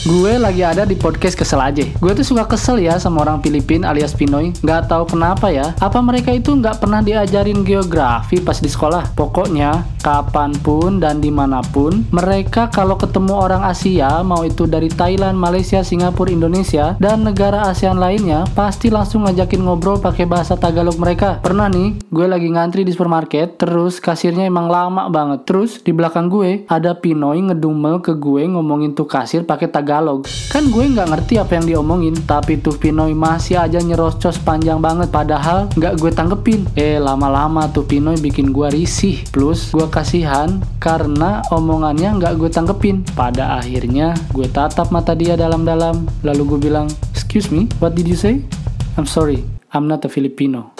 Gue lagi ada di podcast kesel aja. Gue tuh suka kesel ya sama orang Filipin alias Pinoy. Nggak tahu kenapa ya. Apa mereka itu nggak pernah diajarin geografi pas di sekolah? Pokoknya, kapan pun dan di mana pun, mereka kalau ketemu orang Asia, mau itu dari Thailand, Malaysia, Singapura, Indonesia, dan negara ASEAN lainnya, pasti langsung ngajakin ngobrol pakai bahasa Tagalog mereka. Pernah nih, gue lagi ngantri di supermarket, terus kasirnya emang lama banget. Terus di belakang gue ada Pinoy ngedumel ke gue ngomongin tuh kasir pakai Tagalog. Kan gue nggak ngerti apa yang diomongin, tapi tuh Pinoy masih aja nyerocos panjang banget. Padahal nggak gue tanggepin. Eh lama-lama tuh Pinoy bikin gue risih. Plus gue kasihan karena omongannya nggak gue tanggepin. Pada akhirnya gue tatap mata dia dalam-dalam. Lalu gue bilang, excuse me, what did you say? I'm sorry, I'm not a Filipino.